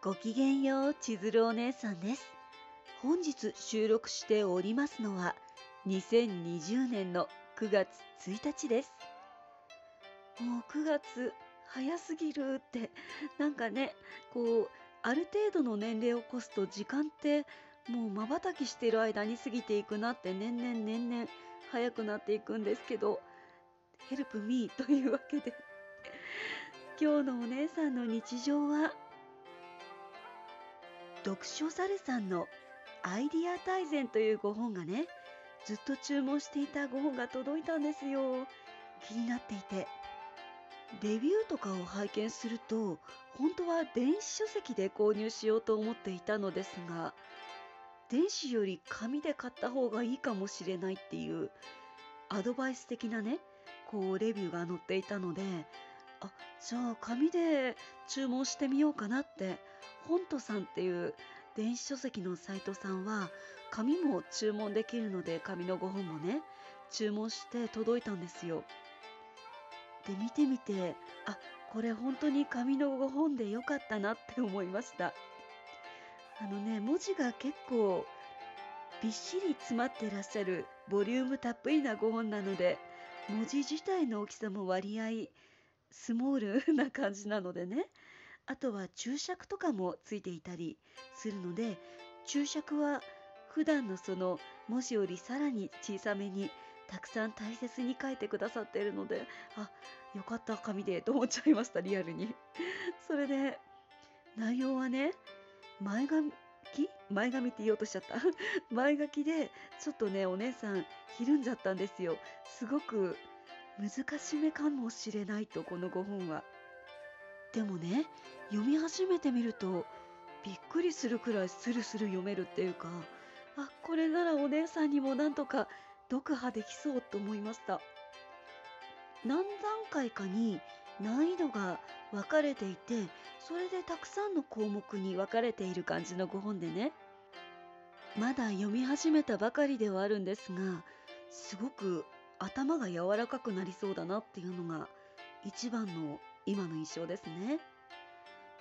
ごきげんよう、千鶴お姉さんです。本日収録しておりますのは、2020年の9月1日です。もう9月早すぎるって、なんかね、こう、ある程度の年齢を越すと時間ってもう瞬きしてる間に過ぎていくなって年々年々早くなっていくんですけど、ヘルプミーというわけで今日のお姉さんの日常は読書猿さんのアイディア大全というご本がね、ずっと注文していたご本が届いたんですよ。気になっていて。レビューとかを拝見すると、本当は電子書籍で購入しようと思っていたのですが、電子より紙で買った方がいいかもしれないっていうアドバイス的なね、こうレビューが載っていたので、あ、じゃあ紙で注文してみようかなって本トさんっていう電子書籍のサイトさんは紙も注文できるので紙のご本もね注文して届いたんですよ。で見てみてあこれ本当に紙のご本でよかったなって思いました。あのね文字が結構びっしり詰まってらっしゃるボリュームたっぷりなご本なので文字自体の大きさも割合スモール な感じなのでね。あとは注釈とかもついていたりするので注釈は普段のその文字よりさらに小さめにたくさん大切に書いてくださっているのであよかった紙でと思っちゃいましたリアルに。それで内容はね前髪前髪って言おうとしちゃった。前書きでちょっとねお姉さんひるんじゃったんですよ。すごく難しめかもしれないとこの5本は。でもね読み始めてみるとびっくりするくらいスルスル読めるっていうかあこれならお姉さんにもなんとか読破できそうと思いました。何段階かに難易度が分かれていてそれでたくさんの項目に分かれている感じの5本でねまだ読み始めたばかりではあるんですがすごく頭が柔らかくなりそうだなっていうのが一番の今の印象ですね。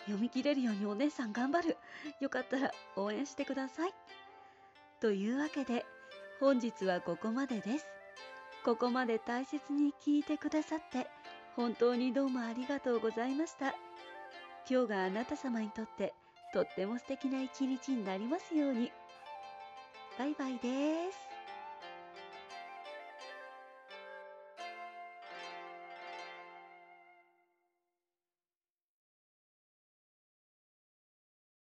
読み切れるようにお姉さん頑張る。よかったら応援してください。というわけで本日はここまでです。ここまで大切に聞いてくださって本当にどうもありがとうございました。今日があなた様にとってとっても素敵な一日になりますように。バイバイです。